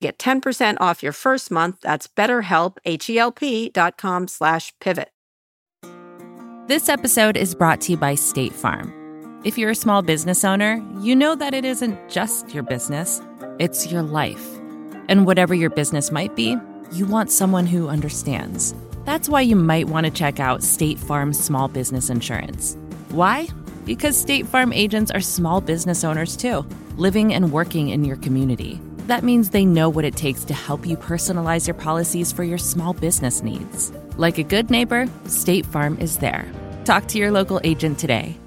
Get 10% off your first month. That's betterhelp, H-E-L-P dot com slash pivot. This episode is brought to you by State Farm. If you're a small business owner, you know that it isn't just your business, it's your life. And whatever your business might be, you want someone who understands. That's why you might want to check out State Farm Small Business Insurance. Why? Because State Farm agents are small business owners too, living and working in your community. That means they know what it takes to help you personalize your policies for your small business needs. Like a good neighbor, State Farm is there. Talk to your local agent today.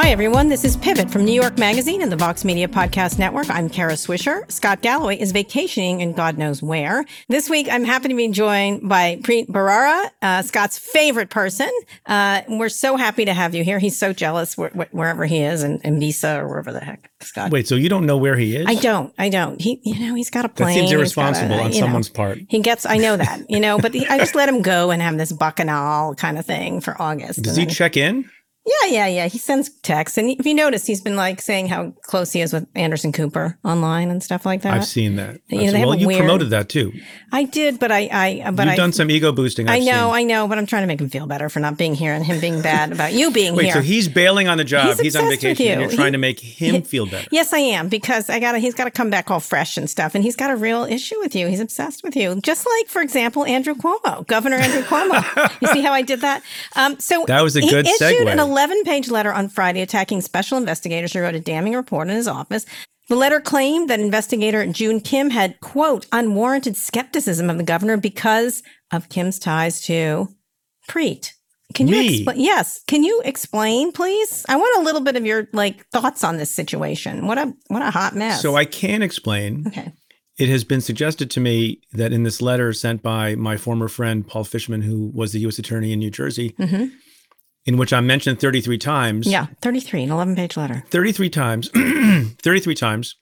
Hi, everyone. This is Pivot from New York Magazine and the Vox Media Podcast Network. I'm Kara Swisher. Scott Galloway is vacationing in God knows where. This week, I'm happy to be joined by Preet Bharara, uh, Scott's favorite person. Uh, we're so happy to have you here. He's so jealous wh- wh- wherever he is in, in Visa or wherever the heck, Scott. Wait, so you don't know where he is? I don't. I don't. He, you know, he's got a plane. That seems irresponsible a- on you know, someone's part. He gets, I know that, you know, but he, I just let him go and have this bacchanal kind of thing for August. Does he then- check in? Yeah, yeah, yeah. He sends texts, and if you notice, he's been like saying how close he is with Anderson Cooper online and stuff like that. I've seen that. You know, well, you weird- promoted that too. I did, but I, I, but You've I, done some ego boosting. I I've know, seen. I know, but I'm trying to make him feel better for not being here and him being bad about you being Wait, here. so he's bailing on the job. He's He's, on vacation, and you. you're trying He- to make him feel better. Yes, I am because I got to He's got to come back all fresh and stuff, and he's got a real issue with you. He's obsessed with you, just like, for example, Andrew Cuomo, Governor Andrew Cuomo. you see how I did that? Um, so That was a he good segue. An 11 page letter on Friday attacking special investigators who wrote a damning report in his office. The letter claimed that investigator June Kim had quote unwarranted skepticism of the governor because of Kim's ties to Preet. Can you Me? explain? Yes. Can you explain, please? I want a little bit of your like thoughts on this situation. What a what a hot mess. So I can explain. okay. It has been suggested to me that in this letter sent by my former friend Paul Fishman, who was the U.S. Attorney in New Jersey, hmm in which I'm mentioned 33 times. Yeah, thirty three, an eleven page letter. 33 times. 33 times.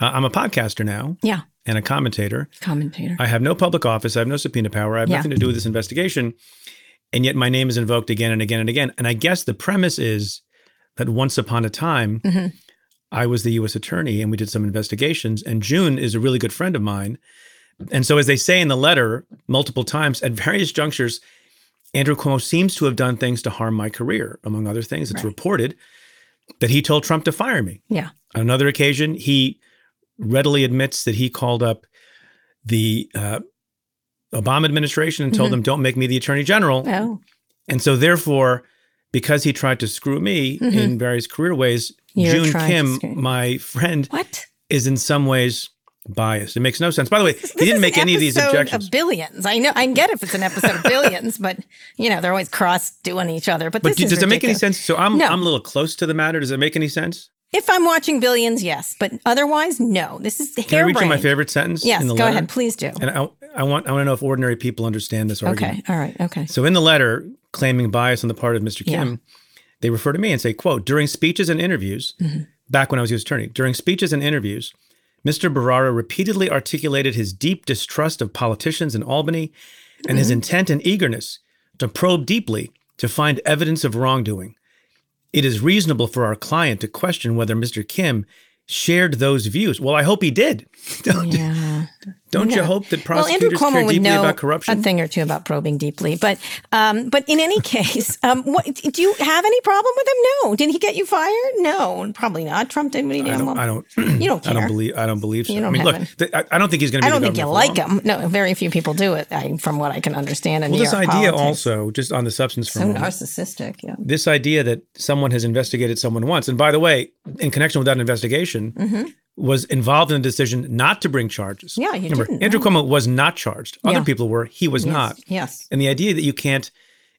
Uh, I'm a podcaster now Yeah, and a commentator. commentator. I have no public office. I have no subpoena power. I have Yeah. nothing to do with this investigation. And yet my name is invoked again and again and again. And I guess the premise is that once upon a time, Mhm. I was the U.S. attorney and we did some investigations. And June is a really good friend of mine. And so, as they say in the letter multiple times, at various junctures, Andrew Cuomo seems to have done things to harm my career. Among other things, it's Right. reported that he told Trump to fire me. yeah. On another occasion, he readily admits that he called up the uh, Obama administration and told Mhm. them, don't make me the attorney general. Oh, And so, therefore, because he tried to screw me Mhm. in various career ways, You're June Kim, my friend, what? is in some ways biased. It makes no sense. By the way, This he didn't make any of these objections. Of billions. I know. I get if it's an episode of billions, but you know they're always cross doing each other. But, But this do- does it make any sense? So I'm No. I'm a little close to the matter. Does it make any sense? If I'm watching billions, yes, but otherwise, no. This is Can I read you my favorite sentence Yes, in the go letter? ahead. Please do. And I, I want I want to know if ordinary people understand this argument. Okay. All right. Okay. So in the letter claiming bias on the part of Mr. Yeah. Kim, they refer to me and say, quote, during speeches and interviews, Mm-hmm. back when I was U.S. attorney, during speeches and interviews, Mr. Bharara repeatedly articulated his deep distrust of politicians in Albany and Mm-hmm. his intent and eagerness to probe deeply to find evidence of wrongdoing. It is reasonable for our client to question whether Mr. Kim shared those views. Well, I hope he did. Don't, Yeah. Don't you hope that Well, Andrew prosecutors Cuomo care would deeply know about corruption? a thing or two about probing deeply, but um, but in any case, um, what do you have any problem with him? No. Did he get you fired? No, probably not. Trump did what he I did. don't, Well, I don't. you don't Care. I don't believe. I don't believe so. You I don't I mean, look. th- I, I don't think he's going to I don't think you like him. No, very few people do it. I, from what I can understand. In Well, New this York idea politics. also, just on the substance for so moment, narcissistic. Yeah. this idea that someone has investigated someone once, and by the way, in connection with that investigation, was involved in the decision not to bring charges. Yeah, he Remember, didn't, Andrew no. Cuomo was not charged. Other Yeah. people were. He was Yes, not. Yes. And the idea that you can't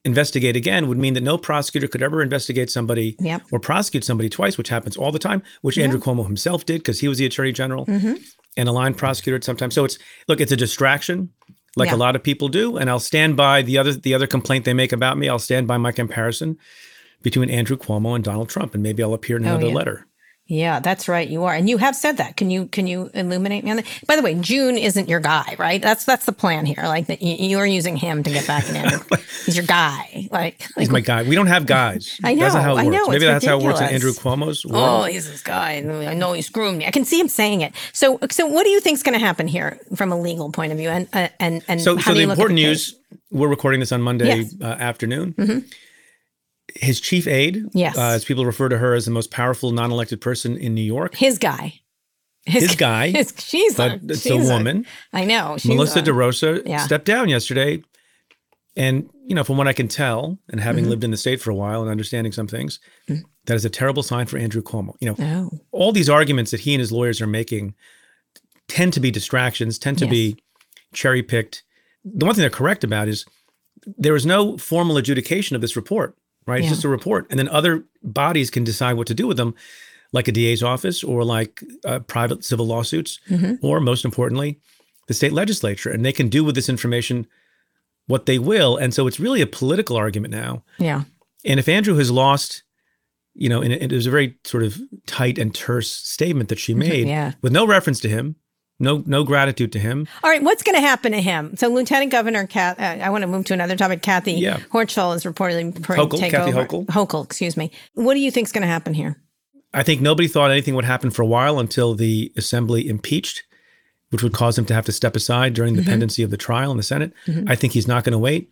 investigate again would mean that no prosecutor could ever investigate somebody Yep. or prosecute somebody twice, which happens all the time, which Andrew Cuomo himself did because he was the attorney general Mm-hmm. and a line prosecutor at some time. So it's look, it's a distraction, like Yeah. a lot of people do, and I'll stand by the other the other complaint they make about me. I'll stand by my comparison between Andrew Cuomo and Donald Trump, and maybe I'll appear in another Oh, yeah. letter. Yeah, that's right. You are, and you have said that. Can you can you illuminate me on that? By the way, June isn't your guy, right? That's that's the plan here. Like that, you, are using him to get back in. Andrew. He's your guy. Like, He's my guy. We don't have guys. I That's know, how it I works. know, Maybe that's how it works in Andrew. Cuomo's world. Oh, he's this guy. I know he's screwing me. I can see him saying it. So, so what do you think's going to happen here from a legal point of view? And uh, and and So, so the important case? news. We're recording this on Monday Yes. uh, afternoon. His chief aide, Yes. uh, as people refer to her, as the most powerful non-elected person in New York. His guy. His guy, His, she's a, it's she's a woman. I know. Melissa a, DeRosa yeah. stepped down yesterday, and you know, from what I can tell, and having Mm-hmm. lived in the state for a while and understanding some things, that is a terrible sign for Andrew Cuomo. You know, Oh, all these arguments that he and his lawyers are making tend to be distractions, tend to Yes. be cherry picked. The one thing they're correct about is there is no formal adjudication of this report, right? It's just a report. And then other bodies can decide what to do with them, like a DA's office or like uh, private civil lawsuits, Mm-hmm. or most importantly, the state legislature. And they can do with this information what they will. And so it's really a political argument now. yeah. And if Andrew has lost, you know, and it, it was a very sort of tight and terse statement that she made Yeah. with no reference to him, no no gratitude to him. All right, what's going to happen to him? So, Lieutenant Governor Kat, uh, I want to move to another topic. Kathy Yeah. Horchel is reportedly preparing to Hochul, take Kathy over. Hochul. Hochul, excuse me. What do you think is going to happen here? I think nobody thought anything would happen for a while until the assembly impeached, which would cause him to have to step aside during the pendency of the trial in the Senate. I think he's not going to wait.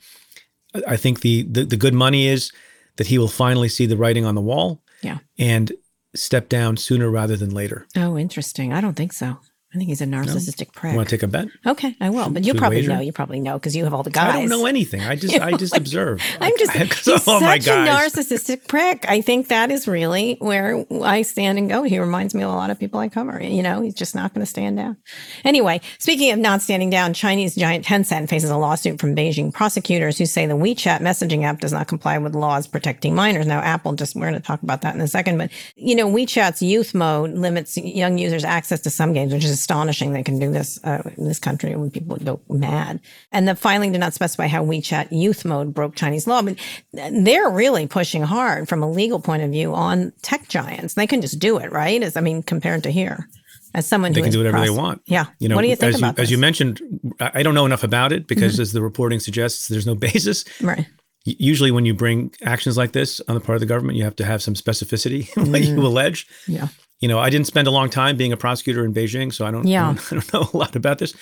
I- I think the, the the good money is that he will finally see the writing on the wall Yeah. and step down sooner rather than later. Oh, interesting. I don't think so. I think he's a narcissistic prick. Want to take a bet? Okay, I will. But you probably wager? know. You probably know because you have all the guys. I don't know anything. I just I just observe. I'm just I, oh he's I, all my such a narcissistic prick. I think that is really where I stand and go. He reminds me of a lot of people I cover. You know, he's just not going to stand down. Anyway, speaking of not standing down, Chinese giant Tencent faces a lawsuit from Beijing prosecutors who say the WeChat messaging app does not comply with laws protecting minors. Now, Apple just we're going to talk about that in a second, but you know, WeChat's youth mode limits young users access to some games, which is astonishing. They can do this uh, in this country when people go mad. And the filing did not specify how WeChat youth mode broke Chinese law, but they're really pushing hard from a legal point of view on tech giants. They can just do it, right? As I mean, compared to here, as someone They who can do whatever they want. Yeah. You know, what do you think as about you, as you? Mm-hmm. mentioned, I don't know enough about it because, as the reporting suggests, there's no basis. Right. Usually, when you bring actions like this on the part of the government, you have to have some specificity in what Mm. you allege. Yeah. You know, I didn't spend a long time being a prosecutor in Beijing, so I don't, Yeah. I don't, I don't know a lot about this.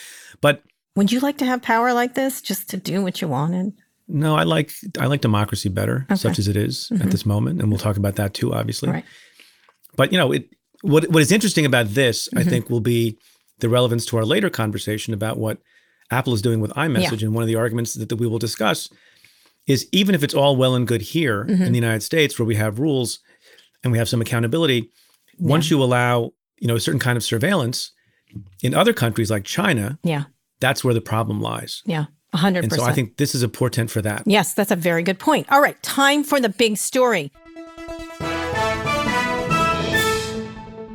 But Would you like to have power like this just to do what you wanted? no, I like I like democracy better, Okay. such as it is at this moment, and we'll talk about that too, obviously. Right. But you know, it what what is interesting about this, Mm-hmm. I think, will be the relevance to our later conversation about what Apple is doing with iMessage. And one of the arguments that, that we will discuss is even if it's all well and good here Mm-hmm. in the United States, where we have rules and we have some accountability, once you allow you know a certain kind of surveillance in other countries like China, Yeah. that's where the problem lies. Yeah. A hundred And so. I think this is a portent for that. Yes, that's a very good point. All right, time for the big story.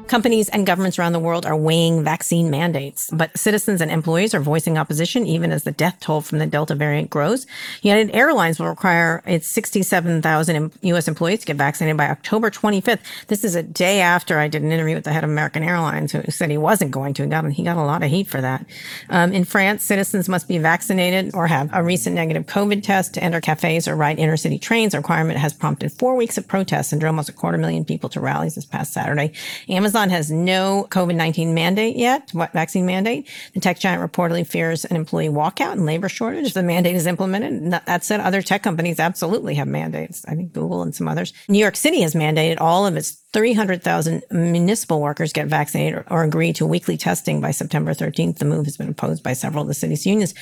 Companies and governments around the world are weighing vaccine mandates, but citizens and employees are voicing opposition even as the death toll from the Delta variant grows. United Airlines will require its 67,000 U.S. employees to get vaccinated by October 25th. This is a day after I did an interview with the head of American Airlines who said he wasn't going to. He got, he got a lot of heat for that. Um, in France, citizens must be vaccinated or have a recent negative COVID test to enter cafes or ride intercity trains. The requirement has prompted four weeks of protests and drew almost a quarter million people to rallies this past Saturday. Amazon Amazon has no COVID 19 mandate yet, what vaccine mandate. The tech giant reportedly fears an employee walkout and labor shortage if the mandate is implemented. That said, other tech companies absolutely have mandates. I think Google and some others. New York City has mandated all of its 300,000 municipal workers get vaccinated or, or agree to weekly testing by September 13th. The move has been opposed by several of the city's unions.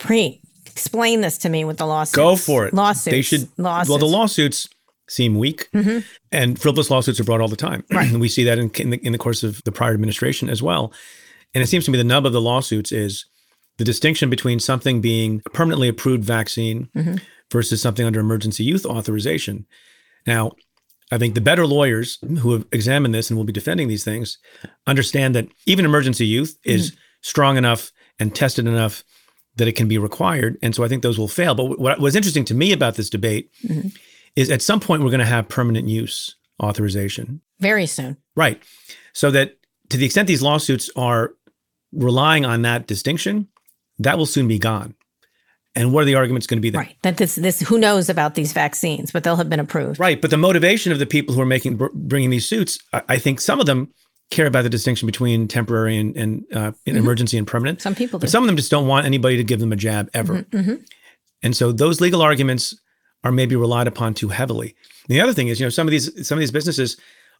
Preet, explain this to me with the lawsuits. Go for it. Lawsuits. They should. Lawsuits. Well, the lawsuits seem weak, Mm-hmm. and frivolous lawsuits are brought all the time. Right. and we see that in, in, the, in the course of the prior administration as well. And it seems to me the nub of the lawsuits is the distinction between something being a permanently approved vaccine Mm-hmm. versus something under emergency use authorization. Now, I think the better lawyers who have examined this and will be defending these things understand that even emergency use is strong enough and tested enough that it can be required. And so I think those will fail. But what was interesting to me about this debate is at some point we're going to have permanent use authorization. Very soon. Right. So that to the extent these lawsuits are relying on that distinction, that will soon be gone. And what are the arguments going to be then? Right. That this, this, who knows about these vaccines, but they'll have been approved. Right. But the motivation of the people who are making br- bringing these suits, I, I think some of them care about the distinction between temporary and, and uh, in mm-hmm. emergency and permanent. Some people do. But some of them just don't want anybody to give them a jab ever. Mm-hmm. Mm-hmm. And so those legal arguments are maybe relied upon too heavily. And the other thing is, you know, some of these some of these businesses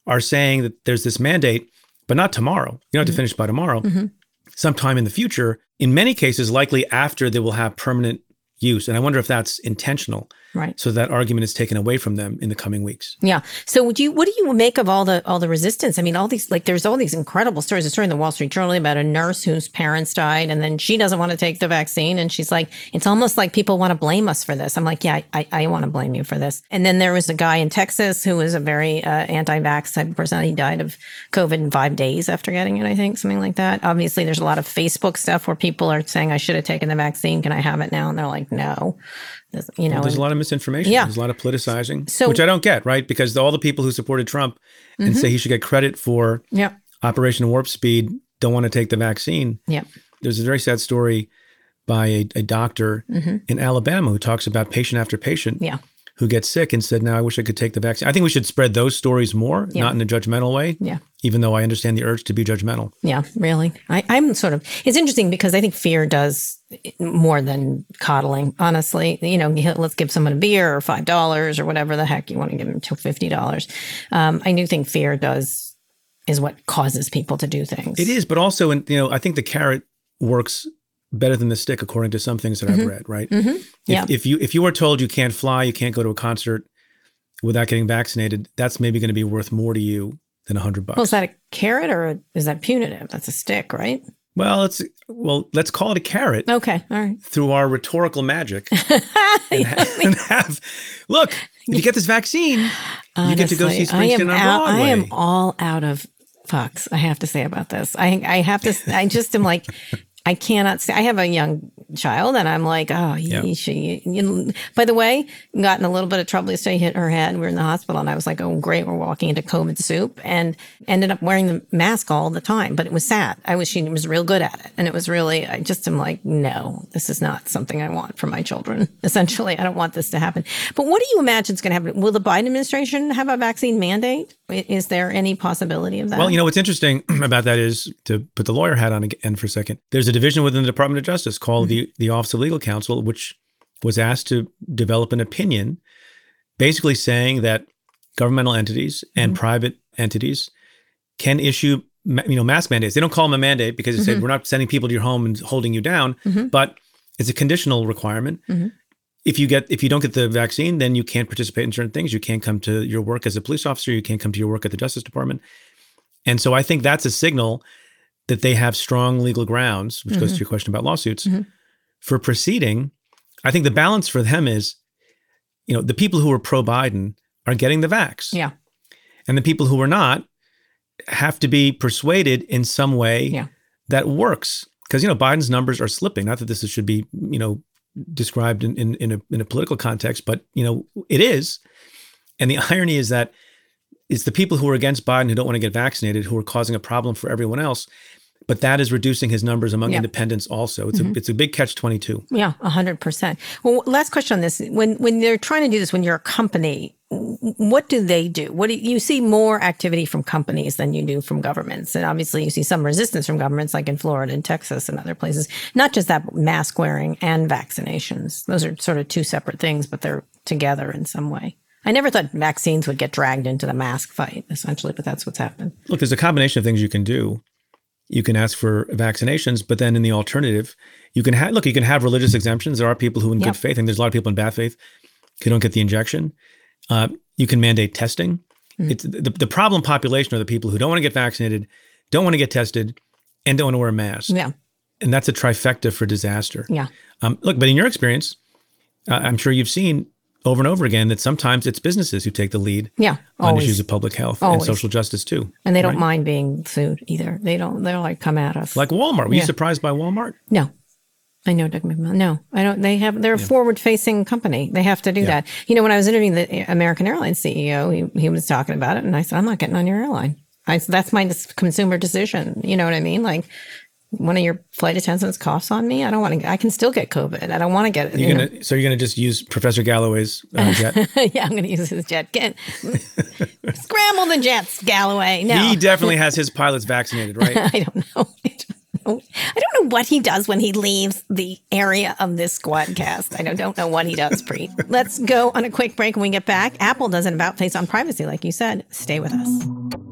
are saying that there's this mandate, but not tomorrow. You don't have to mm-hmm. finish by tomorrow. Mm-hmm. Sometime in the future, in many cases, likely after they will have permanent use. And I wonder if that's intentional. Right. So that argument is taken away from them in the coming weeks. Yeah. So would you what do you make of all the all the resistance? I mean, all these like there's all these incredible stories. A story in the Wall Street Journal about a nurse whose parents died and then she doesn't want to take the vaccine and she's like, it's almost like people want to blame us for this. I'm like, yeah, I, I want to blame you for this. And then there was a guy in Texas who was a very uh, anti-vax type of person. He died of COVID in five days after getting it, I think, something like that. Obviously, there's a lot of Facebook stuff where people are saying, I should have taken the vaccine. Can I have it now? And they're like, no. You know, There's and- a lot of misinformation. Yeah. There's a lot of politicizing, So- which I don't get, right? Because all the people who supported Trump and say he should get credit for yeah, Operation Warp Speed don't want to take the vaccine. yeah. There's a very sad story by a, a doctor Mm-hmm. in Alabama who talks about patient after patient Yeah. Who gets sick and said, Now I wish I could take the vaccine. I think we should spread those stories more, Yeah. not in a judgmental way, Yeah. even though I understand the urge to be judgmental. Yeah, really. I, I'm sort of, it's interesting because I think fear does more than coddling, honestly. You know, let's give someone a beer or $5 or whatever the heck you want to give them to $50. Um, I do think fear does, is what causes people to do things. It is, but also, in, you know, I think the carrot works better than the stick, according to some things that I've read. Right? If, Mm-hmm. Yeah. if you if you are told you can't fly, you can't go to a concert without getting vaccinated, that's maybe going to be worth more to you than a hundred bucks. Well, is that a carrot or is that punitive? That's a stick, right? well, let's well let's call it a carrot Okay. All right. through our rhetorical magic and, ha- and have look. If you get this vaccine, you get to go see Honestly, Springsteen on out, Broadway. I am all out of fucks. I have to say about this. I I have to. I just am like. I cannot say. I have a young child, and I'm like, oh, Yeah. she. You, by the way, got in a little bit of trouble yesterday. Hit her head. We were in the hospital, and I was like, oh, great. We're walking into COVID soup, and ended up wearing the mask all the time. But it was sad. I was. She was real good at it, and it was really. I just am like, no, this is not something I want for my children. Essentially, I don't want this to happen. But what do you imagine is going to happen? Will the Biden administration have a vaccine mandate? Is there any possibility of that? Well, you know what's interesting about that is to put the lawyer hat on again for a second. There's a division within the Department of Justice called mm-hmm. the the Office of Legal Counsel, which was asked to develop an opinion, basically saying that governmental entities and mm-hmm. private entities can issue you know mask mandates. They don't call them a mandate because they said mm-hmm. we're not sending people to your home and holding you down, but it's a conditional requirement. If you get if you don't get the vaccine, then you can't participate in certain things. You can't come to your work as a police officer. You can't come to your work at the Justice Department. And so I think that's a signal that they have strong legal grounds, which goes to mm-hmm. your question about lawsuits, mm-hmm. for proceeding. I think the balance for them is, you know, the people who are pro Biden are getting the vax. yeah, And the people who are not have to be persuaded in some way Yeah. that works. Because, you know, Biden's numbers are slipping. Not that this should be, you know, described in, in, in, a, in a political context, but, you know, it is. And the irony is that it's the people who are against Biden who don't want to get vaccinated who are causing a problem for everyone else. But that is reducing his numbers among Yeah. independents also. It's a mm-hmm. it's a big catch twenty two. yeah, a hundred percent. Well, last question on this: when when they're trying to do this, when you're a company, what do they do? What do you, you see more activity from companies than you do from governments? And obviously, you see some resistance from governments, like in Florida and Texas and other places. Not just that mask wearing and vaccinations; those are sort of two separate things, but they're together in some way. I never thought vaccines would get dragged into the mask fight, essentially, but that's what's happened. Look, there's a combination of things you can do. You can ask for vaccinations, but then in the alternative, you can have look. You can have religious exemptions. There are people who, in Yep. good faith, and there's a lot of people in bad faith, who don't get the injection. Uh, you can mandate testing. Mm-hmm. It's the, the problem population are the people who don't want to get vaccinated, don't want to get tested, and don't want to wear a mask. Yeah, And that's a trifecta for disaster. yeah, Um, look, but in your experience, uh, I'm sure you've seen over and over again that sometimes it's businesses who take the lead yeah. on Always. issues of public health Always. and social justice too. and they don't right? mind being sued either. They don't. They're like, come at us. Like Walmart. Were you surprised by Walmart? No. I know Doug McMillon. No, I don't. They have, they're a forward facing company. They have to do that. You know, when I was interviewing the American Airlines CEO, he, he was talking about it and I said, I'm not getting on your airline. I said, that's my consumer decision. You know what I mean? Like one of your flight attendants coughs on me. I don't want to, I can still get COVID. I don't want to get it. You're you gonna so you're gonna just use Professor Galloway's uh, jet. yeah, I'm going to use his jet. Get, scramble the jets, Galloway. No. He definitely has his pilots vaccinated, right? I don't know. I don't know. I don't know what he does when he leaves the area of this squadcast. I don't, don't know what he does, Preet. Let's go on a quick break when we get back. Apple does an about face on privacy, like you said. Stay with us.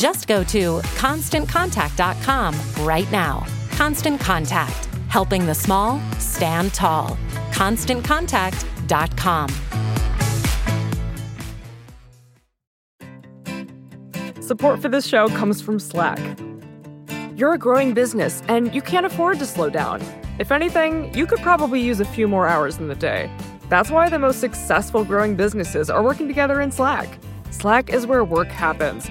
Just go to constantcontact.com right now. Constant Contact, helping the small stand tall. ConstantContact.com. Support for this show comes from Slack. You're a growing business and you can't afford to slow down. If anything, you could probably use a few more hours in the day. That's why the most successful growing businesses are working together in Slack. Slack is where work happens,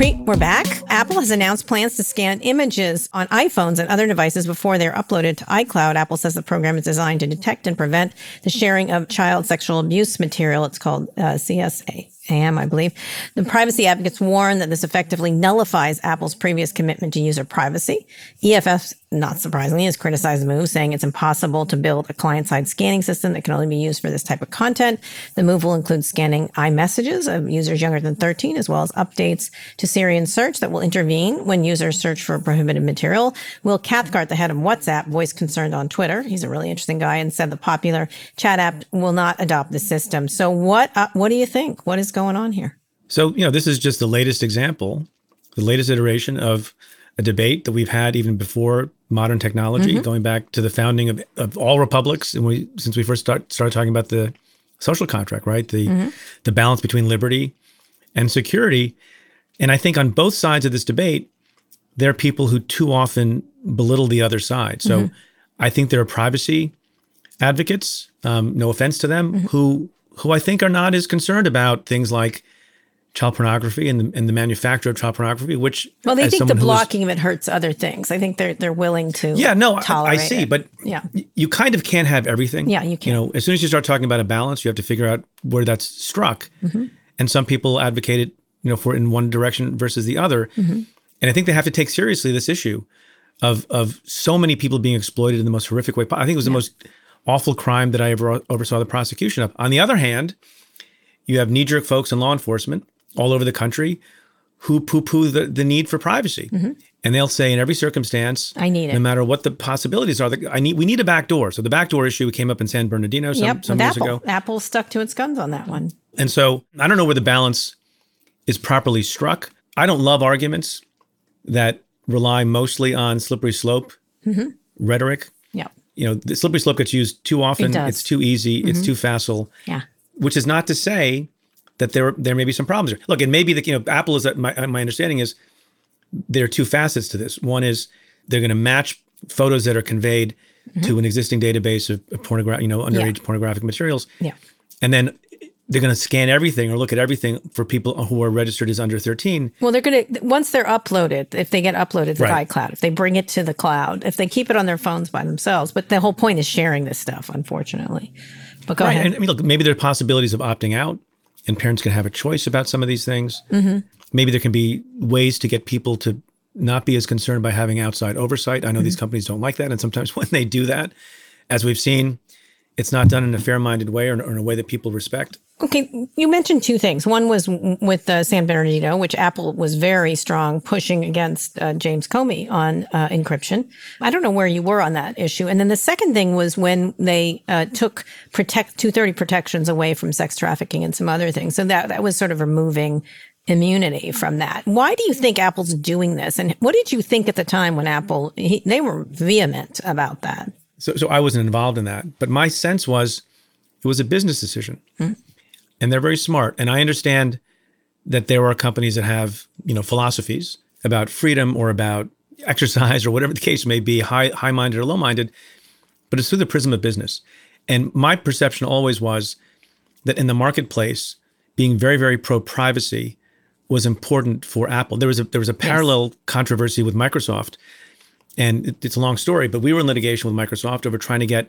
Preet, we're back. Apple has announced plans to scan images on iPhones and other devices before they're uploaded to iCloud. Apple says the program is designed to detect and prevent the sharing of child sexual abuse material. It's called uh, CSA. AM, I believe. The privacy advocates warn that this effectively nullifies Apple's previous commitment to user privacy. EFF, not surprisingly, has criticized the move, saying it's impossible to build a client-side scanning system that can only be used for this type of content. The move will include scanning iMessages of users younger than 13, as well as updates to Siri and Search that will intervene when users search for prohibited material. Will Cathcart, the head of WhatsApp, voiced concern on Twitter. He's a really interesting guy and said the popular chat app will not adopt the system. So what, uh, what do you think? What is going on here? So, you know, this is just the latest example, the latest iteration of a debate that we've had even before modern technology, mm-hmm. going back to the founding of, of all republics, and we since we first start, started talking about the social contract, right? The mm-hmm. the balance between liberty and security. And I think on both sides of this debate, there are people who too often belittle the other side. So mm-hmm. I think there are privacy advocates, um, no offense to them, who who I think are not as concerned about things like child pornography and the, and the manufacture of child pornography, which Well, they think the someone who is- blocking of it hurts other things. I think they're they're willing to. yeah, no, I, I see, it. but yeah, you kind of can't have everything. Yeah, you You can't. know, as soon as you start talking about a balance, you have to figure out where that's struck. Mm-hmm. And some people advocate it, you know, for in one direction versus the other. Mm-hmm. And I think they have to take seriously this issue of of so many people being exploited in the most horrific way. I think it was the most awful crime that I ever oversaw the prosecution of. On the other hand, you have knee jerk folks in law enforcement all over the country who poo poo the, the need for privacy. And they'll say in every circumstance, Mm-hmm. I need it. no matter what the possibilities are, that I need we need a back door. So the back door issue came up in San Bernardino some, yep, some years Apple. ago. Apple stuck to its guns on that one. And so I don't know where the balance is properly struck. I don't love arguments that rely mostly on slippery slope rhetoric. Yeah. You know, the slippery slope gets used too often. It. Mm-hmm. It's too easy. It's mm-hmm. too facile. Yeah. Which is not to say that there there may be some problems. There. Look, it may be that you know Apple is uh, my uh, my understanding is there are two facets to this. One is they're going to match photos that are conveyed mm-hmm. to an existing database of, of pornographic, you know, underage pornographic materials. Yeah. And then they're going to scan everything or look at everything for people who are registered as under 13. Well, they're going to, once they're uploaded, if they get uploaded to Right. iCloud, if they bring it to the cloud, if they keep it on their phones by themselves, but the whole point is sharing this stuff, unfortunately. But go Right. ahead. And I mean, look, maybe there are possibilities of opting out and parents can have a choice about some of these things. Mm-hmm. Maybe there can be ways to get people to not be as concerned by having outside oversight. I know Mm-hmm. these companies don't like that. And sometimes when they do that, as we've seen, it's not done in a fair minded way or, or in a way that people respect. Okay, you mentioned two things. One was with uh, San Bernardino, which Apple was very strong pushing against uh, James Comey on uh, encryption. I don't know where you were on that issue. And then the second thing was when they uh, took protect 230 protections away from sex trafficking and some other things. So that that was sort of removing immunity from that. Why do you think Apple's doing this? And what did you think at the time when Apple he, they were vehement about that? So, so I wasn't involved in that, but my sense was it was a business decision, and they're very smart. And I understand that there are companies that have you know philosophies about freedom or about exercise or whatever the case may be, high high minded or low minded, but it's through the prism of business. And my perception always was that in the marketplace, being very very pro privacy was important for Apple. There was a there was a parallel controversy with Microsoft and it- it's a long story, but we were in litigation with Microsoft over trying to get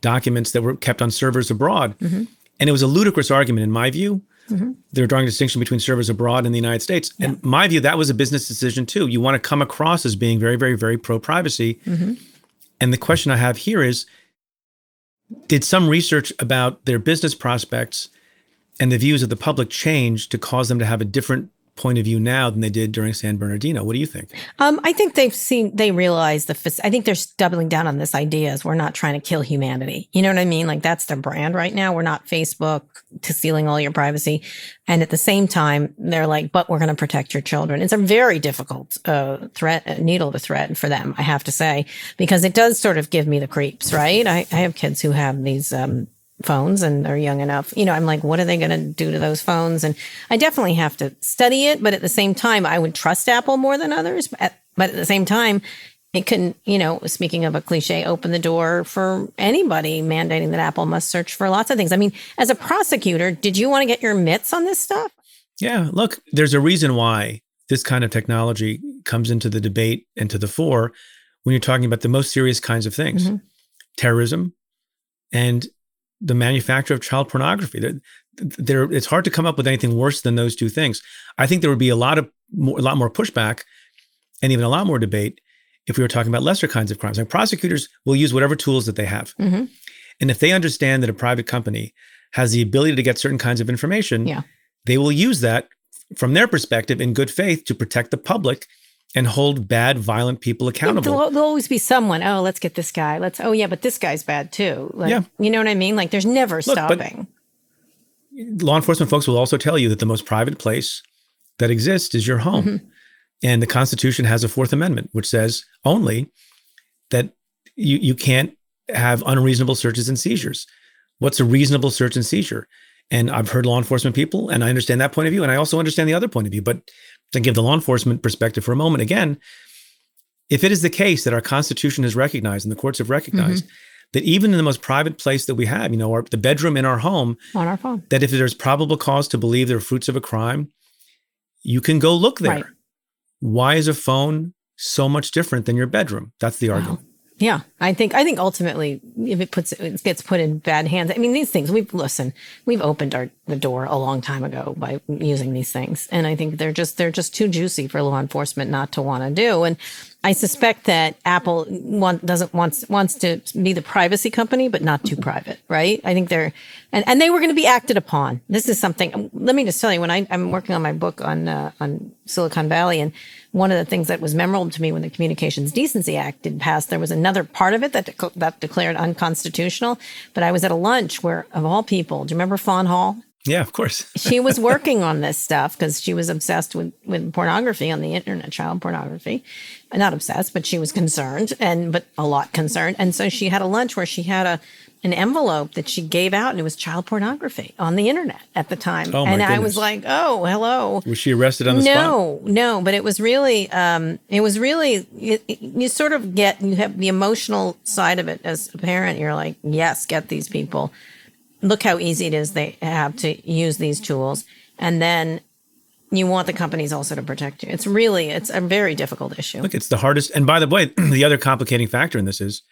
documents that were kept on servers abroad. Mm-hmm. And it was a ludicrous argument, in my view. Mm-hmm. They were drawing a distinction between servers abroad and the United States. And my view, that was a business decision too. You want to come across as being very, very, very pro privacy. Mm-hmm. And the question I have here is Did some research about their business prospects and the views of the public change to cause them to have a different point of view now than they did during San Bernardino? What do you think? Um, I think they've seen, they realize the, I think they're doubling down on this idea as we're not trying to kill humanity. You know what I mean? Like that's their brand right now. We're not Facebook to stealing all your privacy. And at the same time, they're like, but we're going to protect your children. It's a very difficult, uh, threat, uh, needle to thread for them, I have to say, because it does sort of give me the creeps, right? I, I have kids who have these, um, phones and they're young enough. You know, I'm like, what are they going to do to those phones? And I definitely have to study it, but at the same time, I would trust Apple more than others. But at, but at the same time, it can, you know, speaking of a cliche, open the door for anybody mandating that Apple must search for lots of things. I mean, as a prosecutor, did you want to get your mitts on this stuff? Yeah, look, there's a reason why this kind of technology comes into the debate and to the fore when you're talking about the most serious kinds of things mm-hmm. terrorism and the manufacture of child pornography. There, there, it's hard to come up with anything worse than those two things. I think there would be a lot of more, a lot more pushback and even a lot more debate if we were talking about lesser kinds of crimes. Like prosecutors will use whatever tools that they have. Mhm. And if they understand that a private company has the ability to get certain kinds of information, Yeah. they will use that from their perspective in good faith to protect the public and hold bad, violent people accountable. There'll, there'll always be someone. Oh, let's get this guy. Let's. Oh, yeah, but this guy's bad too. Like, Yeah. You know what I mean? Like, there's never but- stopping. Law enforcement folks will also tell you that the most private place that exists is your home. Mm-hmm. And the Constitution has a Fourth Amendment, which says only that you, you can't have unreasonable searches and seizures. What's a reasonable search and seizure? And I've heard law enforcement people, and I understand that point of view. And I also understand the other point of view. But to give the law enforcement perspective for a moment, again, if it is the case that our Constitution has recognized and the courts have recognized mm-hmm. that even in the most private place that we have, you know, our, the bedroom in our home, on our phone. that if there's probable cause to believe there are fruits of a crime, you can go look there. Right. Why is a phone so much different than your bedroom? That's the argument. Yeah, I think I think ultimately, if it puts it gets put in bad hands. I mean, these things we've listen, we've opened our the door a long time ago by using these things, and I think they're just they're just too juicy for law enforcement not to want to do. And I suspect that Apple want, doesn't wants wants to be the privacy company, but not too private, right? I think they're and, and they were going to be acted upon. This is something. Let me just tell you, when I, I'm working on my book on uh, on Silicon Valley, and one of the things that was memorable to me when the Communications Decency Act did pass, there was another part of it that de- that declared unconstitutional. But I was at a lunch where, of all people, do you remember Fawn Hall? Yeah, of course. she was working on this stuff because she was obsessed with, with pornography on the internet, child pornography. Not obsessed, but she was concerned and, but a lot concerned. And so she had a lunch where she had a, an envelope that she gave out and it was child pornography on the internet at the time. Oh, my and I was like, oh, hello. Was she arrested on the spot? No, no, but it was really, um, it was really, it, it- you sort of get, you have the emotional side of it as a parent. You're like, yes, get these people. Look how easy it is they have to use these tools. And then you want the companies also to protect you. It's really, it's a very difficult issue. Look, it's the hardest. And by the way, the other complicating factor in this is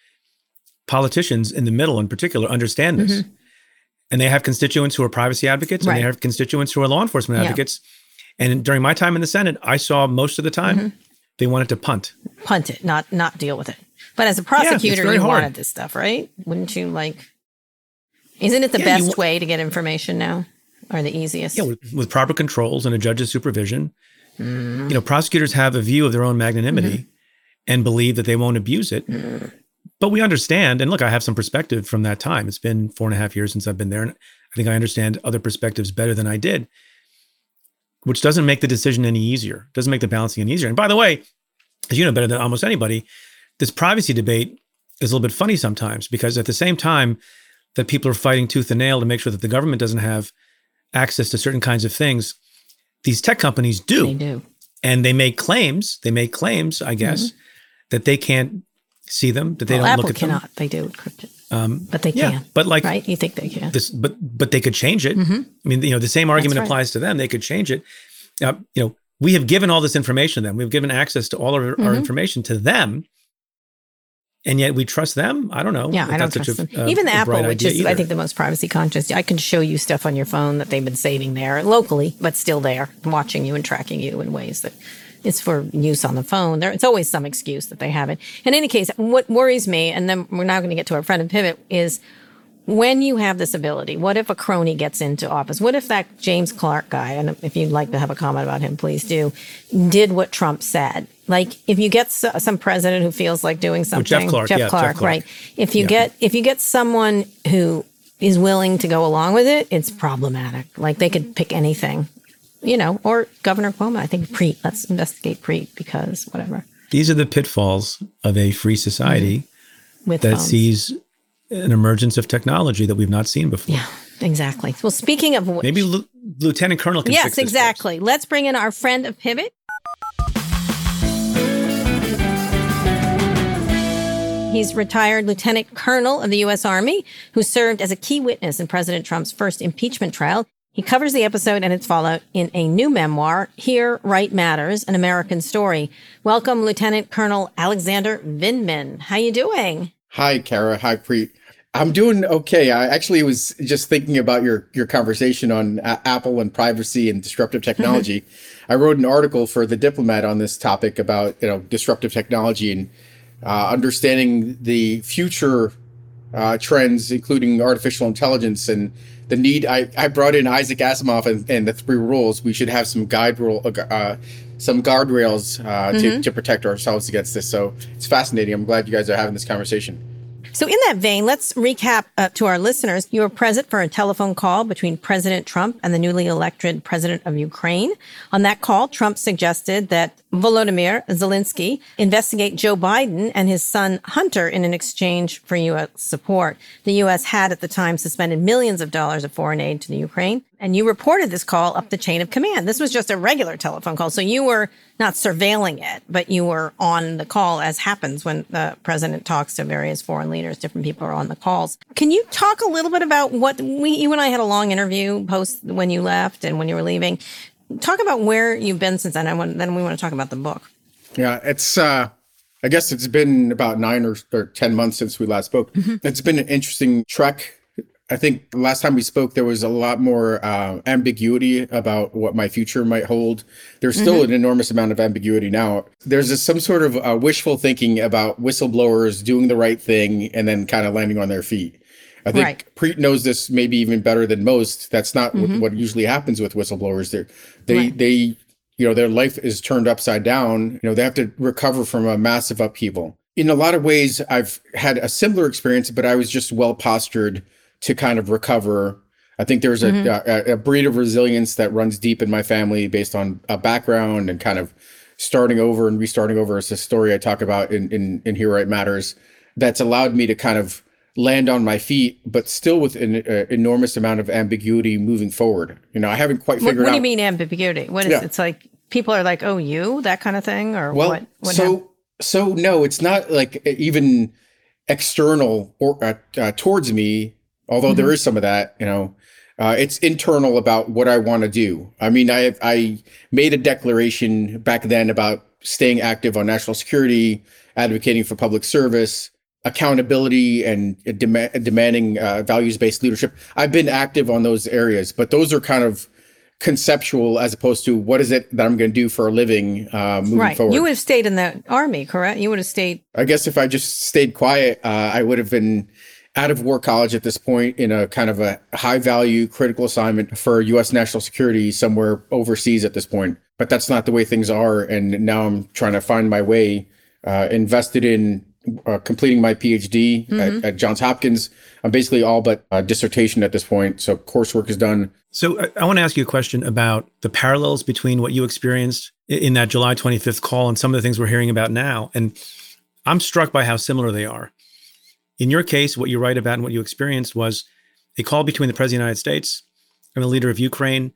politicians in the middle, in particular, understand this, and they have constituents who are privacy advocates, and Mm-hmm. They have constituents who are law enforcement Yeah. advocates. And during my time in the Senate, I saw most of the time Mm-hmm. they wanted to punt. Punt it, not, not deal with it. But as a prosecutor, very you hard. wanted this stuff, right? Wouldn't you like, isn't it the Yeah, best wa- way to get information now or the easiest? Yeah, with, with proper controls and a judge's supervision, Mm-hmm. you know, prosecutors have a view of their own magnanimity and believe that they won't abuse it. Mm-hmm. But we understand, and look, I have some perspective from that time. It's been four and a half years since I've been there, and I think I understand other perspectives better than I did, which doesn't make the decision any easier. Doesn't make the balancing any easier. And by the way, as you know better than almost anybody, this privacy debate is a little bit funny sometimes because at the same time that people are fighting tooth and nail to make sure that the government doesn't have access to certain kinds of things, these tech companies do. They do. And they make claims, they make claims, I mm-hmm. guess, that they can't see them, that they Mm-hmm. well, don't Apple look at them? Apple cannot. them. They do encrypt it, Um, but they yeah, can. but like right? You think they can? this, but but they could change it. I mean, you know, the same argument Mm-hmm. right. applies to them. They could change it. Uh, you know, we have given all this information to them. We've given access to all of our, Mm-hmm. our information to them, and yet we trust them. I don't know. Yeah, I don't trust such them. a- a- Even a Apple, which is, I think, the most privacy conscious. I can show you stuff on your phone that they've been saving there locally, but still there, watching you and tracking you in ways that it's for use on the phone. There, it's always some excuse that they have it. In any case, what worries me, and then we're now going to get to our friend and pivot, is when you have this ability, what if a crony gets into office? What if that James Clark guy, and if you'd like to have a comment about him, please do, did what Trump said? Like, if you get s- some president who feels like doing something, Jeff Clark, yeah, Jeff Clark. right? If you Yeah. get if you get someone who is willing to go along with it, it's problematic. Like they could pick anything, you know, or Governor Cuomo. I think Preet. Let's investigate Preet because whatever These are the pitfalls of a free society mm-hmm. with that phones. sees an emergence of technology that we've not seen before. Yeah, exactly. Well, speaking of which, Maybe Lu- Lieutenant Colonel can yes, exactly. Let's bring in our friend of Pivot. He's retired lieutenant colonel of the U.S. Army who served as a key witness in President Trump's first impeachment trial. He covers the episode and its fallout in a new memoir, Here Right Matters, an American Story. Welcome, Lieutenant Colonel Alexander Vindman. How you doing? Hi, Kara. Hi, Preet. I'm doing okay. I actually was just thinking about your your conversation on a- Apple and privacy and disruptive technology. I wrote an article for the Diplomat on this topic about you know disruptive technology and uh, understanding the future uh, trends, including artificial intelligence and the need. I, I brought in Isaac Asimov and, and the three rules. We should have some guide rule, uh, some guardrails uh, to, to protect ourselves against this. So it's fascinating. I'm glad you guys are having this conversation. So, in that vein, let's recap uh, to our listeners. You were present for a telephone call between President Trump and the newly elected president of Ukraine. On that call, Trump suggested that Volodymyr Zelensky investigate Joe Biden and his son Hunter in an exchange for U.S. support. The U.S. had at the time suspended millions of dollars of foreign aid to the Ukraine. And you reported this call up the chain of command. This was just a regular telephone call. So you were not surveilling it, but you were on the call as happens when the president talks to various foreign leaders. Different people are on the calls. Can you talk a little bit about what we, you and I had a long interview post when you left and when you were leaving. Talk about where you've been since then. I want, then we want to talk about the book. Yeah, it's. uh I guess it's been about nine or, or ten months since we last spoke. It's been an interesting trek I think last time we spoke, there was a lot more uh, ambiguity about what my future might hold. There's still an enormous amount of ambiguity now. There's some sort of uh, wishful thinking about whistleblowers doing the right thing and then kind of landing on their feet. I think Right. Preet knows this maybe even better than most. That's not what, mm-hmm. what usually happens with whistleblowers. They're, they Right. they you know their life is turned upside down. You know they have to recover from a massive upheaval. In a lot of ways, I've had a similar experience, but I was just well postured to kind of recover. I think there's a, mm-hmm. a, a breed of resilience that runs deep in my family based on a background and kind of starting over and restarting over. It's a story I talk about in in, in Here It Matters. That's allowed me to kind of land on my feet, but still with an uh, enormous amount of ambiguity moving forward. You know, I haven't quite figured what out. What do you mean ambiguity? What is Yeah. it's like? People are like, "Oh, you," that kind of thing, or well, what? What so hap- so no, it's not like even external or uh, uh, towards me. Although Mm-hmm. there is some of that, you know, uh, it's internal about what I want to do. I mean, I I made a declaration back then about staying active on national security, advocating for public service, accountability, and dema- demanding uh, values based leadership. I've been active on those areas, but those are kind of conceptual as opposed to what is it that I'm going to do for a living uh, moving right? forward. You would have stayed in the army, correct? You would have stayed. I guess if I just stayed quiet, uh, I would have been out of war college at this point in a kind of a high value critical assignment for U.S. national security somewhere overseas at this point. But that's not the way things are. And now I'm trying to find my way, uh, invested in uh, completing my PhD at, mm-hmm. at Johns Hopkins. I'm basically all but a dissertation at this point. So coursework is done. So uh, I, I want to ask you a question about the parallels between what you experienced i- in that July 25th call and some of the things we're hearing about now. And I'm struck by how similar they are. In your case, what you write about and what you experienced was a call between the President of the United States and the leader of Ukraine.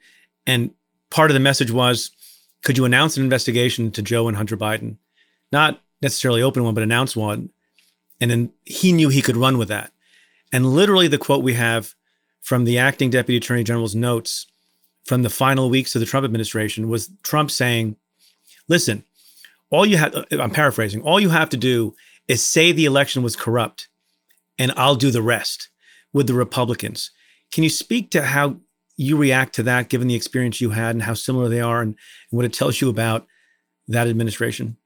And part of the message was could you announce an investigation to Joe and Hunter Biden? Not necessarily open one, but announce one. And then he knew he could run with that. And literally, the quote we have from the acting deputy attorney general's notes from the final weeks of the Trump administration was Trump saying, listen, all you have, uh, I'm paraphrasing, all you have to do is say the election was corrupt and I'll do the rest with the Republicans. Can you speak to how you react to that, given the experience you had and how similar they are and, and what it tells you about that administration?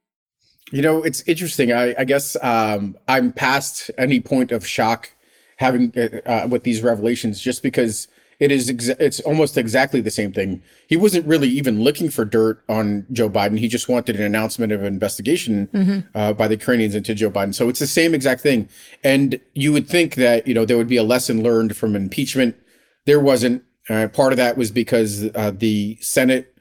You know, it's interesting. I, I guess um, I'm past any point of shock having uh, uh, with these revelations, just because it is exa- it's almost exactly the same thing. He wasn't really even looking for dirt on Joe Biden. He just wanted an announcement of an investigation uh, by the Ukrainians into Joe Biden. So it's the same exact thing. And you would think that you know there would be a lesson learned from impeachment. There wasn't. Uh, part of that was because uh, the Senate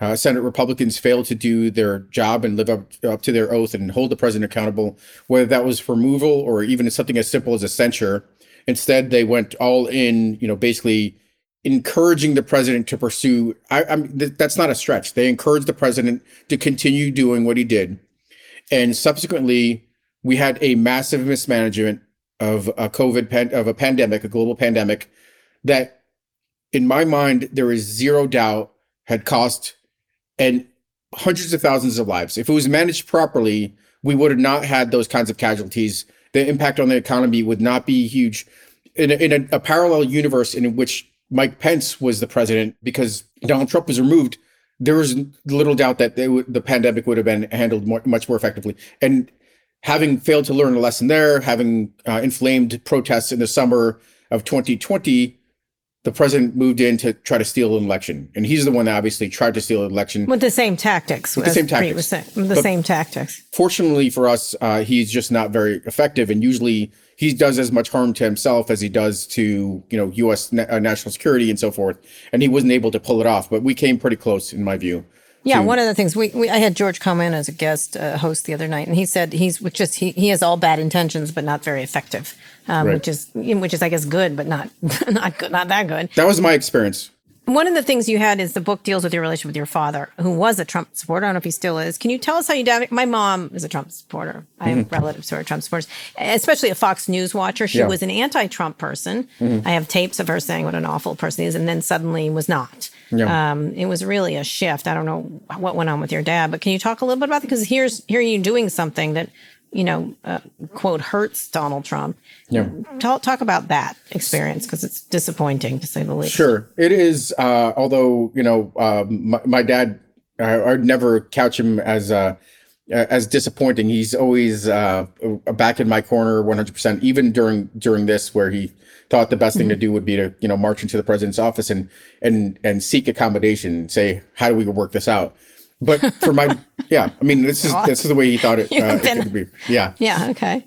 uh, Senate Republicans failed to do their job and live up, up to their oath and hold the president accountable, whether that was removal or even something as simple as a censure. Instead, they went all in, you know, basically encouraging the president to pursue. I, I'm th- that's not a stretch. They encouraged the president to continue doing what he did, and subsequently, we had a massive mismanagement of a COVID pan- of a pandemic, a global pandemic, that, in my mind, there is zero doubt had cost and hundreds of thousands of lives. If it was managed properly, we would have not had those kinds of casualties. The impact on the economy would not be huge. In a, in a, a parallel universe in which Mike Pence was the president, because Donald Trump was removed, there was little doubt that would, the pandemic would have been handled more, much more effectively. And having failed to learn a lesson there, having uh, inflamed protests in the summer of 2020, the president moved in to try to steal an election, and he's the one that obviously tried to steal an election. With the same tactics. With the same tactics. saying, the But- same tactics. Fortunately for us, uh, he's just not very effective, and usually he does as much harm to himself as he does to you know U.S. Na- uh, national security and so forth. And he wasn't able to pull it off, but we came pretty close, in my view. Yeah, to- one of the things we, we I had George come in as a guest uh, host the other night, and he said he's just he, he has all bad intentions, but not very effective, um, Right. which is which is I guess good, but not not good, not that good. That was my experience. One of the things you had is the book deals with your relationship with your father, who was a Trump supporter. I don't know if he still is. Can you tell us how you dad? My mom is a Trump supporter. I have relatives who are Trump supporters, especially a Fox News watcher. She Yeah. was an anti-Trump person. I have tapes of her saying what an awful person he is, and then suddenly was not. Yeah. Um, it was really a shift. I don't know what went on with your dad, but can you talk a little bit about that? Because here's here you doing something that you know, uh, quote, hurts Donald Trump. Yeah. Talk, talk about that experience because it's disappointing to say the least. Sure, it is. Uh, although you know, um, my, my dad, I, I'd never couch him as uh, as disappointing. He's always uh, back in my corner, one hundred percent. Even during during this, where he thought the best thing to do would be to you know march into the president's office and and and seek accommodation, and say how do we work this out. But for my yeah, I mean this is this is the way he thought it, uh, it been- could be. Yeah, Yeah. Okay.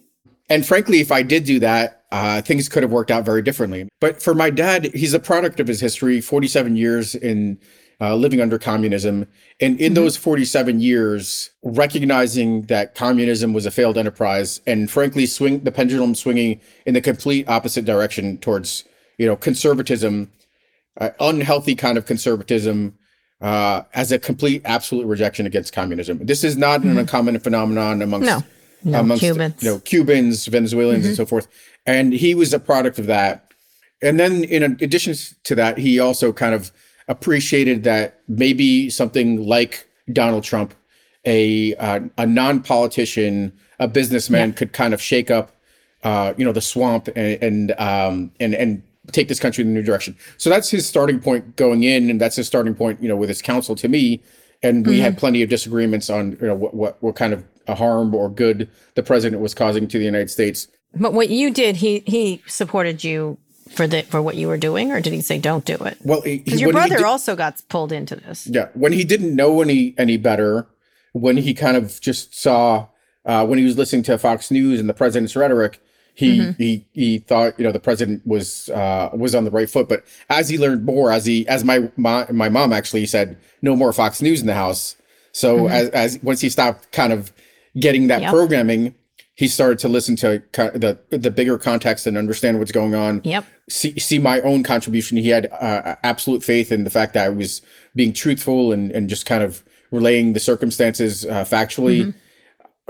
and frankly, if I did do that, uh, things could have worked out very differently. But for my dad, he's a product of his history 47 years in uh, living under communism. And in those 47 years, recognizing that communism was a failed enterprise and frankly, swing the pendulum swinging in the complete opposite direction towards, you know, conservatism, uh, unhealthy kind of conservatism. Uh, as a complete absolute rejection against communism. This is not an uncommon phenomenon amongst No. No, amongst Cubans. you know Cubans, Venezuelans, and so forth. And he was a product of that. And then, in addition to that, he also kind of appreciated that maybe something like Donald Trump, a uh, a non politician, a businessman, could kind of shake up, uh, you know, the swamp and and um, and and take this country in a new direction. So that's his starting point going in, and that's his starting point, you know, with his counsel to me. And we had plenty of disagreements on, you know, what what what kind of harm or good the president was causing to the United States. But what you did, he he supported you for the for what you were doing, or did he say don't do it? Well, Because your brother did- also got pulled into this. Yeah, when he didn't know any any better, when he kind of just saw uh, when he was listening to Fox News and the president's rhetoric, he Mm-hmm. he he thought you know the president was uh, was on the right foot. But as he learned more, as he as my my, my mom actually said, no more Fox News in the house. So as as once he stopped kind of getting that Mm-hmm. Yep. programming, he started to listen to the the bigger context and understand what's going on Yep. see see my own contribution. He had uh, absolute faith in the fact that I was being truthful and and just kind of relaying the circumstances uh, factually.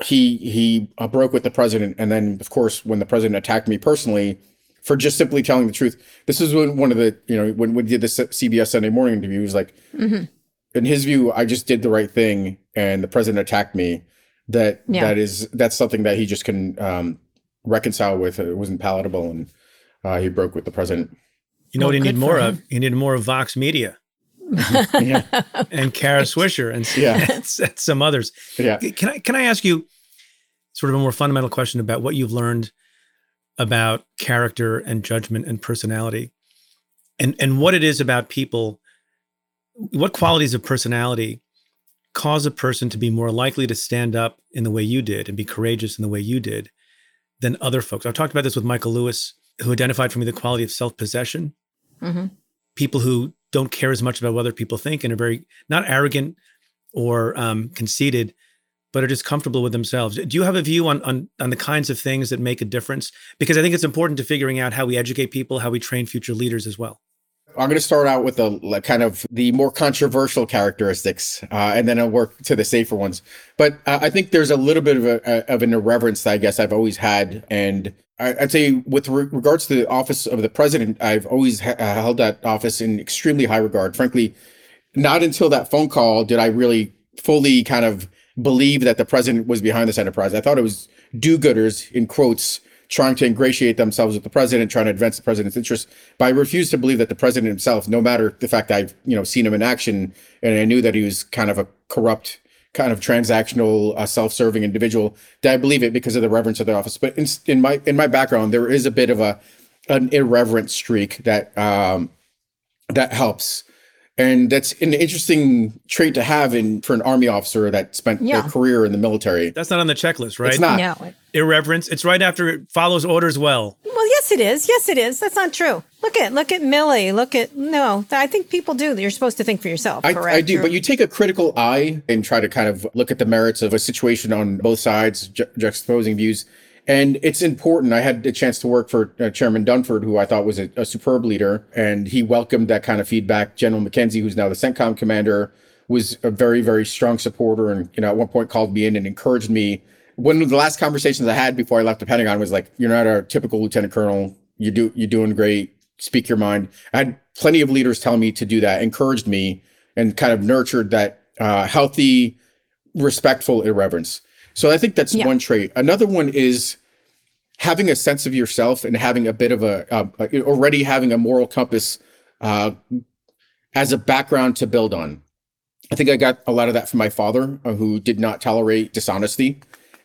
He he uh, broke with the president, and then of course when the president attacked me personally for just simply telling the truth. This is when one of the you know when we did the CBS Sunday Morning interview. He was like, in his view, I just did the right thing, and the president attacked me. That Yeah. that is that's something that he just can um, reconcile with. It wasn't palatable, and uh, he broke with the president. You know what Well, you need more for of? He needed more of Vox Media Yeah, and Kara Swisher and, Yeah. and and some others. yeah. Can I can I ask you sort of a more fundamental question about what you've learned about character and judgment and personality, and and what it is about people, what qualities of personality cause a person to be more likely to stand up in the way you did and be courageous in the way you did than other folks. I've talked about this with Michael Lewis, who identified for me the quality of self possession. Mhm. People who don't care as much about what other people think and are very not arrogant or um, conceited, but are just comfortable with themselves. Do you have a view on, on on the kinds of things that make a difference? Because I think it's important to figuring out how we educate people, how we train future leaders as well. I'm going to start out with the kind of the more controversial characteristics, uh, and then I'll work to the safer ones. But uh, I think there's a little bit of a, of an irreverence that I guess I've always had, and I, I'd say with re- regards to the office of the president, I've always ha- uh, held that office in extremely high regard. Frankly, not until that phone call did I really fully kind of believe that the president was behind this enterprise. I thought it was do-gooders in quotes trying to ingratiate themselves with the president, trying to advance the president's interests. But I refuse to believe that the president himself, no matter the fact I've you know seen him in action and I knew that he was kind of a corrupt, kind of transactional, uh, self-serving individual, that I believe it because of the reverence of the office. But in, in my in my background, there is a bit of a an irreverent streak that um, that helps. And that's an interesting trait to have in for an army officer that spent Yeah. their career in the military. That's not on the checklist, right? It's not. No. Irreverence. It's right after it follows orders well. Well, yes, it is. Yes, it is. That's not true. Look at look at Milley. Look at no. I think people do. You're supposed to think for yourself. I, correct? I do, You're- but you take a critical eye and try to kind of look at the merits of a situation on both sides, ju- juxtaposing views. And it's important. I had a chance to work for uh, Chairman Dunford, who I thought was a, a superb leader, and he welcomed that kind of feedback. General McKenzie, who's now the CENTCOM commander, was a very, very strong supporter, and you know, at one point called me in and encouraged me. One of the last conversations I had before I left the Pentagon was like, "You're not a typical lieutenant colonel. You do, you're doing great. Speak your mind." I had plenty of leaders telling me to do that, encouraged me, and kind of nurtured that uh, healthy, respectful irreverence. So I think that's Yeah. one trait. Another one is having a sense of yourself and having a bit of a, uh, already having a moral compass uh, as a background to build on. I think I got a lot of that from my father, uh, who did not tolerate dishonesty,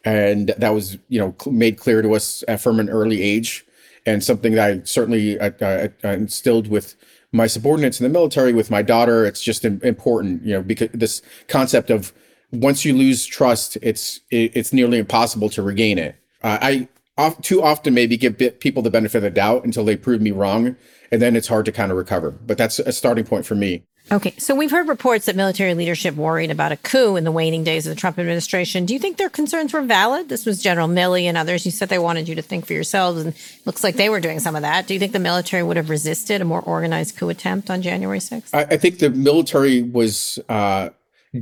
and that was you know cl- made clear to us uh, from an early age, and something that I certainly uh, instilled with my subordinates in the military. With my daughter, it's just important, you know, because this concept of once you lose trust, it's it, it's nearly impossible to regain it. Uh, I off, too often maybe give bit, people the benefit of the doubt until they prove me wrong, and then it's hard to kind of recover. But that's a starting point for me. Okay, so we've heard reports that military leadership worried about a coup in the waning days of the Trump administration. Do you think their concerns were valid? This was General Milley and others. You said they wanted you to think for yourselves, and looks like they were doing some of that. Do you think the military would have resisted a more organized coup attempt on January 6th? I, I think the military was uh,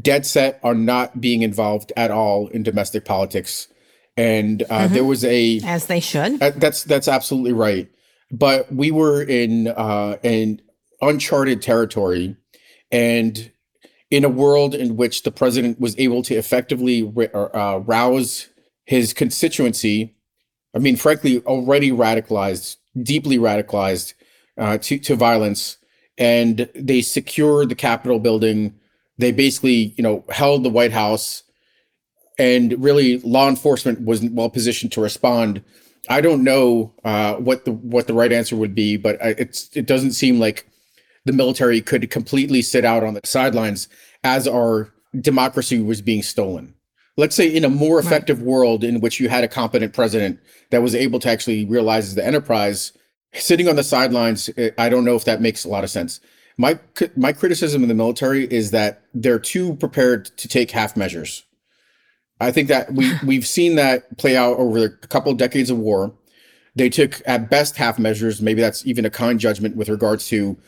dead set on not being involved at all in domestic politics, and uh, there was a As they should. Uh, that's that's absolutely right. But we were in uh, in uncharted territory, and in a world in which the president was able to effectively ri- uh, rouse his constituency. I mean, frankly, already radicalized, deeply radicalized uh, to to violence, and they secured the Capitol building. They basically, you know, held the White House and really law enforcement wasn't well positioned to respond. I don't know uh, what the what the right answer would be, but I, it's it doesn't seem like the military could completely sit out on the sidelines as our democracy was being stolen. Let's say in a more effective world in which you had a competent president that was able to actually realize the enterprise, sitting on the sidelines, I don't know if that makes a lot of sense. My my criticism of the military is that they're too prepared to take half measures. I think that we we've seen that play out over a couple of decades of war. They took at best half measures. Maybe that's even a kind judgment with regards to,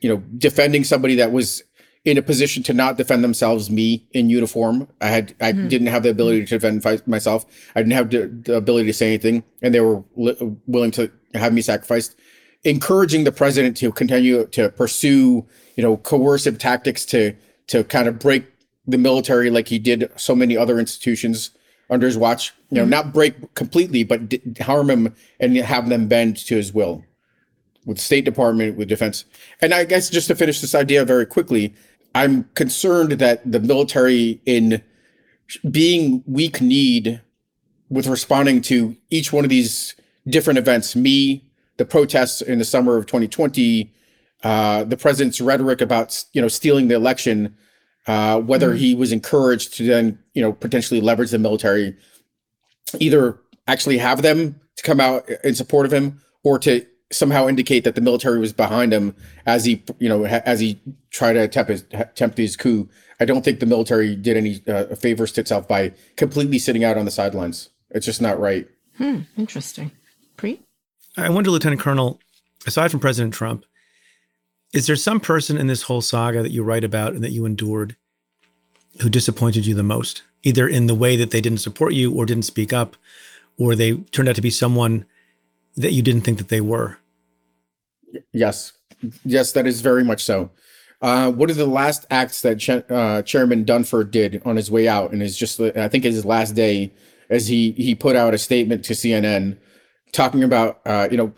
you know, defending somebody that was in a position to not defend themselves. Me in uniform, I had I mm-hmm. didn't have the ability to defend fi- myself. I didn't have the, the ability to say anything, and they were li- willing to have me sacrificed. Encouraging the president to continue to pursue, you know, coercive tactics to to kind of break the military like he did so many other institutions under his watch. You know, mm-hmm. not break completely, but d- harm him and have them bend to his will. With State Department, with defense, and I guess just to finish this idea very quickly, I'm concerned that the military, in being weak need with responding to each one of these different events, me, the protests in the summer of 2020, uh, the president's rhetoric about you know stealing the election, uh, whether he was encouraged to then you know potentially leverage the military, either actually have them to come out in support of him or to somehow indicate that the military was behind him as he you know as he tried to attempt his, attempt his coup. I don't think the military did any uh, favors to itself by completely sitting out on the sidelines. It's just not right. Hmm, Interesting. Preet? I wonder, Lieutenant Colonel, aside from President Trump, is there some person in this whole saga that you write about and that you endured who disappointed you the most, either in the way that they didn't support you or didn't speak up, or they turned out to be someone that you didn't think that they were? Yes, yes, that is very much so. Uh, one of the last acts that Ch- uh, Chairman Dunford did on his way out, and is just I think his last day, as he he put out a statement to CNN, talking about uh, you know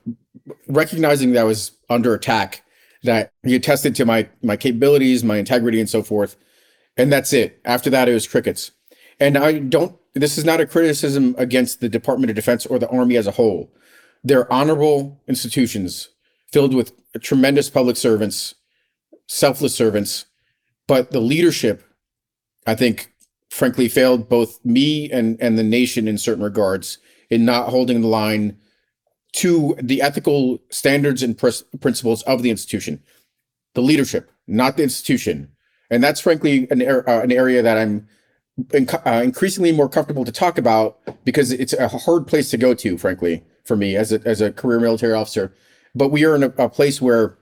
recognizing that I was under attack, that he attested to my my capabilities, my integrity, and so forth, and that's it. After that, it was crickets. And I don't. This is not a criticism against the Department of Defense or the Army as a whole. They're honorable institutions filled with tremendous public servants, selfless servants, but the leadership, I think, frankly, failed both me and and the nation in certain regards in not holding the line to the ethical standards and pres- principles of the institution. The leadership, not the institution, and that's frankly an ar- uh, an area that I'm inc- uh, increasingly more comfortable to talk about because it's a hard place to go to, frankly, for me as a as a career military officer. But we are in a, a place where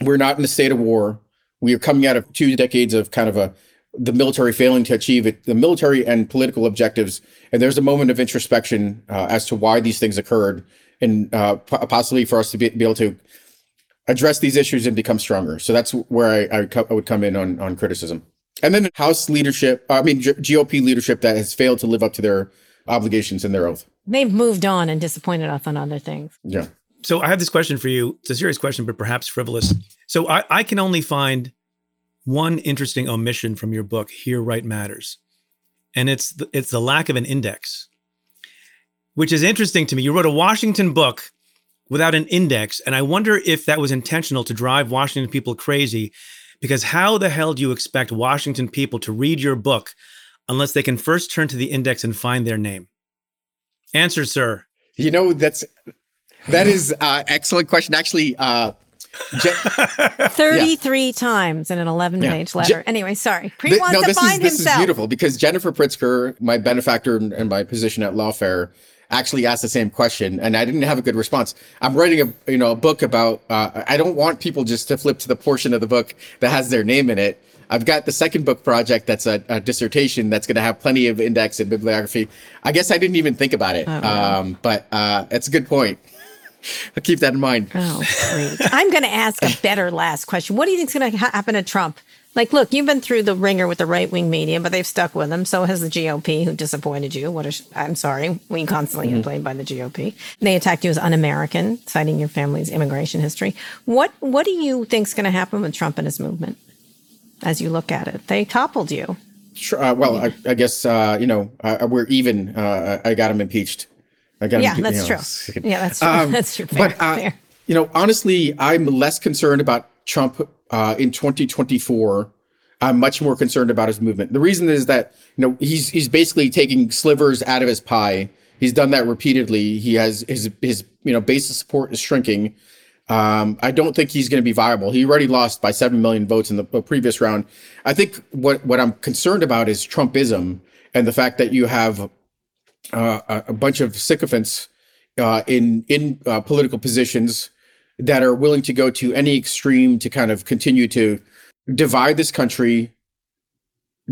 we're not in a state of war. We are coming out of two decades of kind of a the military failing to achieve it, the military and political objectives, and there's a moment of introspection uh, as to why these things occurred, and uh, po- possibly for us to be, be able to address these issues and become stronger. So that's where I, I, co- I would come in on on criticism. And then House leadership, I mean, G- GOP leadership that has failed to live up to their obligations and their oath. They've moved on and disappointed us on other things. Yeah. So I have this question for you. It's a serious question, but perhaps frivolous. So I, I can only find one interesting omission from your book, Here Right Matters. And it's the, it's the lack of an index, which is interesting to me. You wrote a Washington book without an index. And I wonder if that was intentional to drive Washington people crazy, because how the hell do you expect Washington people to read your book unless they can first turn to the index and find their name? Answer, sir. You know, that's that is uh excellent question. Actually, uh Je- 33 times in an 11 Yeah. page letter. Je- anyway, sorry. Pre Th- wants no, to this is this himself. is beautiful because Jennifer Pritzker, my benefactor and and my position at Lawfare, actually asked the same question, and I didn't have a good response. I'm writing a you know a book about. Uh, I don't want people just to flip to the portion of the book that has their name in it. I've got the second book project that's a, a dissertation that's going to have plenty of index and bibliography. I guess I didn't even think about it, um, but uh, it's a good point. I'll keep that in mind. Oh, great. I'm going to ask a better last question. What do you think is going to happen to Trump? Like, look, you've been through the ringer with the right wing media, but they've stuck with him. So has the GOP, who disappointed you. What a sh- I'm sorry, we constantly Mm-hmm. get blamed by the GOP. They attacked you as un-American, citing your family's immigration history. What What do you think's going to happen with Trump and his movement? As you look at it, they toppled you. Sure, uh, well, I, I guess uh, you know uh, we're even. Uh, I got him impeached. I got Yeah, him, that's you know, true. Yeah, that's true. Um, that's true. Fair, but uh, fair. you know, honestly, I'm less concerned about Trump uh, in 2024. I'm much more concerned about his movement. The reason is that you know he's he's basically taking slivers out of his pie. He's done that repeatedly. He has his his you know base of support is shrinking. Um, I don't think he's going to be viable. He already lost by seven million votes in the previous round. I think what what I'm concerned about is Trumpism and the fact that you have uh, a, bunch of sycophants uh, in in uh, political positions that are willing to go to any extreme to kind of continue to divide this country,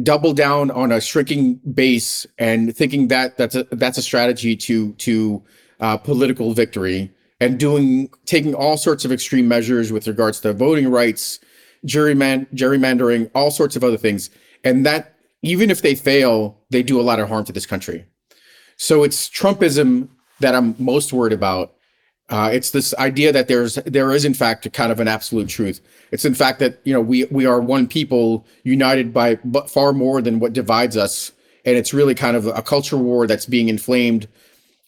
double down on a shrinking base, and thinking that that's a that's a strategy to to uh, political victory, and doing taking all sorts of extreme measures with regards to voting rights, juryman gerrymandering, all sorts of other things, and that even if they fail, they do a lot of harm to this country. So it's Trumpism that I'm most worried about. Uh, it's this idea that there's there is in fact a kind of an absolute truth. It's in fact that you know we we are one people united by but far more than what divides us, and it's really kind of a culture war that's being inflamed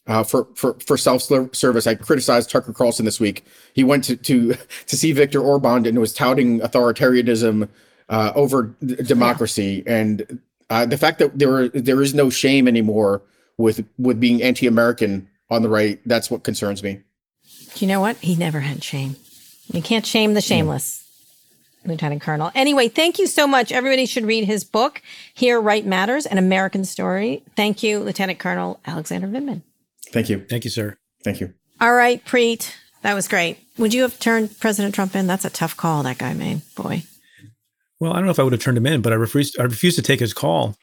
uh, for for for self service. I criticized Tucker Carlson this week. He went to to to see Viktor Orban and was touting authoritarianism uh, over d- democracy, and uh, the fact that there there is no shame anymore with with being anti-American on the right. That's what concerns me. You know what? He never had shame. You can't shame the shameless, Lieutenant Colonel. Anyway, thank you so much. Everybody should read his book, Here Right Matters, an American story. Thank you, Lieutenant Colonel Alexander Vindman. Thank you. Thank you, sir. Thank you. All right, Preet. That was great. Would you have turned President Trump in? That's a tough call that guy made. Boy. Well, I don't know if I would have turned him in, but I refused. I refused to take his call.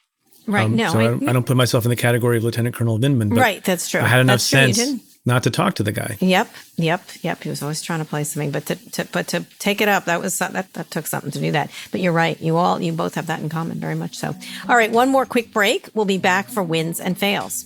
Right. Um, no. so I, I- don't, put myself in the category of Lieutenant Colonel Vindman. But right. That's true. I had enough That's true. You sense didn't. Not to talk to the guy. Yep, yep, yep. He was always trying to play something, but to, to but to take it up, that was that that took something to do that. But you're right. You all you both have that in common, very much so. All right, one more quick break. We'll be back for wins and fails.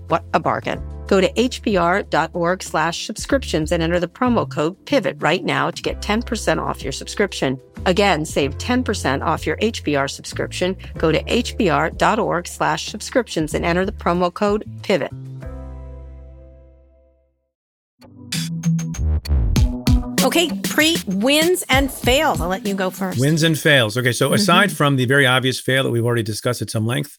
What a bargain. Go to hbr.org slash subscriptions and enter the promo code PIVOT right now to get 10% off your subscription. Again, save 10% off your HBR subscription. Go to hbr.org slash subscriptions and enter the promo code PIVOT. Okay, Preet wins and fails. I'll let you go first. Wins and fails. Okay, so aside mm-hmm. from the very obvious fail that we've already discussed at some length,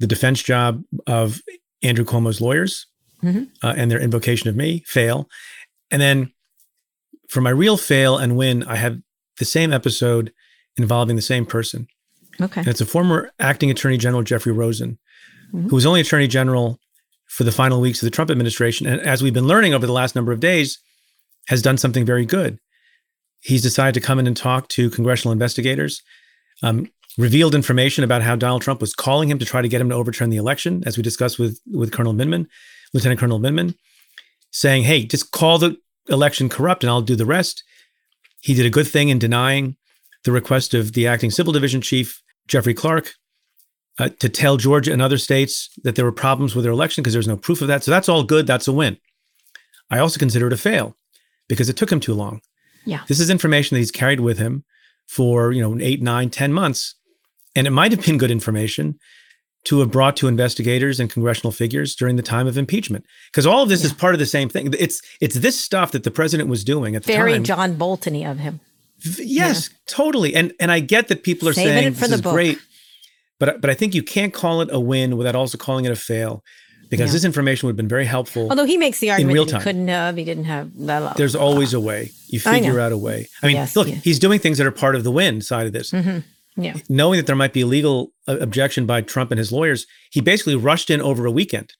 the defense job of Andrew Cuomo's lawyers mm-hmm. uh, and their invocation of me, fail. And then for my real fail and win, I have the same episode involving the same person. Okay. And it's a former acting attorney general, Jeffrey Rosen, mm-hmm. who was only attorney general for the final weeks of the Trump administration. And as we've been learning over the last number of days, has done something very good. He's decided to come in and talk to congressional investigators, um, revealed information about how Donald Trump was calling him to try to get him to overturn the election, as we discussed with, with Colonel Vindman, Lieutenant Colonel Vindman, saying, hey, just call the election corrupt and I'll do the rest. He did a good thing in denying the request of the acting civil division chief, Jeffrey Clark, uh, to tell Georgia and other states that there were problems with their election because there's no proof of that. So that's all good. That's a win. I also consider it a fail because it took him too long. Yeah. This is information that he's carried with him for, you know, eight, nine, ten months. And it might have been good information to have brought to investigators and congressional figures during the time of impeachment. Because all of this yeah. is part of the same thing. It's it's this stuff that the president was doing at the Very time. Very John Boltony of him. Yes, yeah. totally. And and I get that people are Saving saying this is book. great. But but I think you can't call it a win without also calling it a fail because yeah. this information would have been very helpful. Although he makes the argument that he couldn't have, he didn't have that. There's always a way. You figure out a way. I mean, yes, look, yeah. he's doing things that are part of the win side of this. Mm-hmm. Yeah. Knowing that there might be a legal uh, objection by Trump and his lawyers, he basically rushed in over a weekend,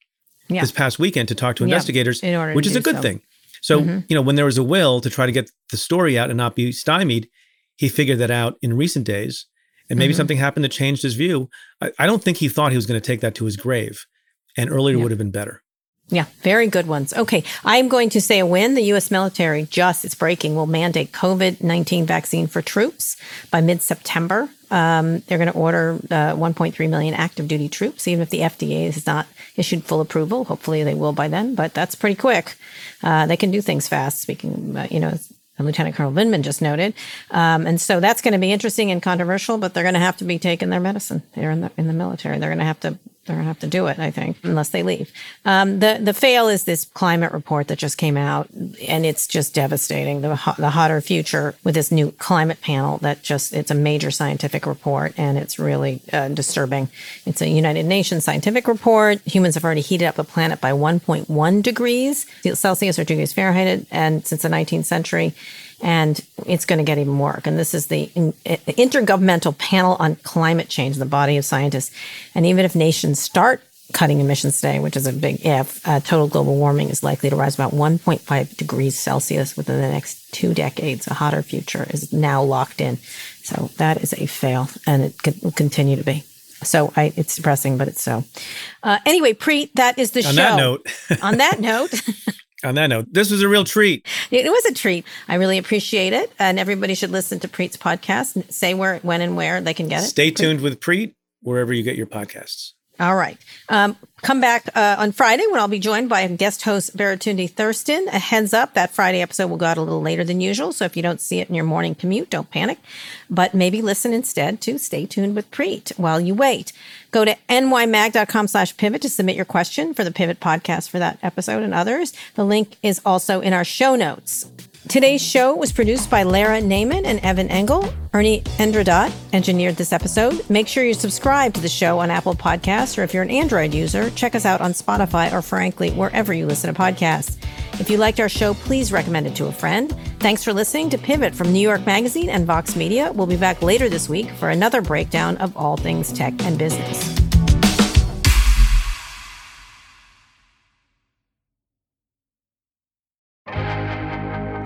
yeah. this past weekend, to talk to investigators, yeah, which is a good so. thing. So, mm-hmm. you know, when there was a will to try to get the story out and not be stymied, he figured that out in recent days. And maybe mm-hmm. something happened that changed his view. I, I don't think he thought he was going to take that to his grave. And earlier would have been better. Yeah, very good ones. Okay, I'm going to say a win. The U.S. military just, it's breaking, will mandate COVID 19 vaccine for troops by mid September. Um, they're going to order uh, 1.3 million active duty troops, even if the FDA has not issued full approval. Hopefully they will by then, but that's pretty quick. Uh, they can do things fast. Speaking, uh, you know, Lieutenant Colonel Vindman just noted, um, and so that's going to be interesting and controversial. But they're going to have to be taking their medicine. They're in the in the military. They're going to have to they're gonna have to do it, I think, unless they leave. Um, the the fail is this climate report that just came out, and it's just devastating. The the hotter future with this new climate panel that just it's a major scientific report, and it's really uh, disturbing. It's a United Nations scientific report. Humans have already heated up the planet by 1.1 degrees Celsius or degrees Fahrenheit, and since the 19th century and it's going to get even worse. And this is the Intergovernmental Panel on Climate Change, the body of scientists. And even if nations start cutting emissions today, which is a big if, uh, total global warming is likely to rise about 1.5 degrees Celsius within the next two decades. A hotter future is now locked in. So that is a fail, and it will continue to be. So I, it's depressing, but it's so. Uh, anyway, Preet, that is the show. On show. That note. On that note. On that note, this was a real treat. It was a treat. I really appreciate it. And everybody should listen to Preet's podcast. Say where, when, and where they can get it. Stay tuned with Preet wherever you get your podcasts. All right. Um, come back uh, on Friday when I'll be joined by guest host Baratunde Thurston. A heads up, that Friday episode will go out a little later than usual. So if you don't see it in your morning commute, don't panic. But maybe listen instead to Stay Tuned with Preet while you wait. Go to nymag.com slash pivot to submit your question for the Pivot podcast for that episode and others. The link is also in our show notes. Today's show was produced by Lara Naiman and Evan Engel. Ernie Indradat engineered this episode. Make sure you subscribe to the show on Apple Podcasts, or if you're an Android user, check us out on Spotify or, frankly, wherever you listen to podcasts. If you liked our show, please recommend it to a friend. Thanks for listening to Pivot from New York Magazine and Vox Media. We'll be back later this week for another breakdown of all things tech and business.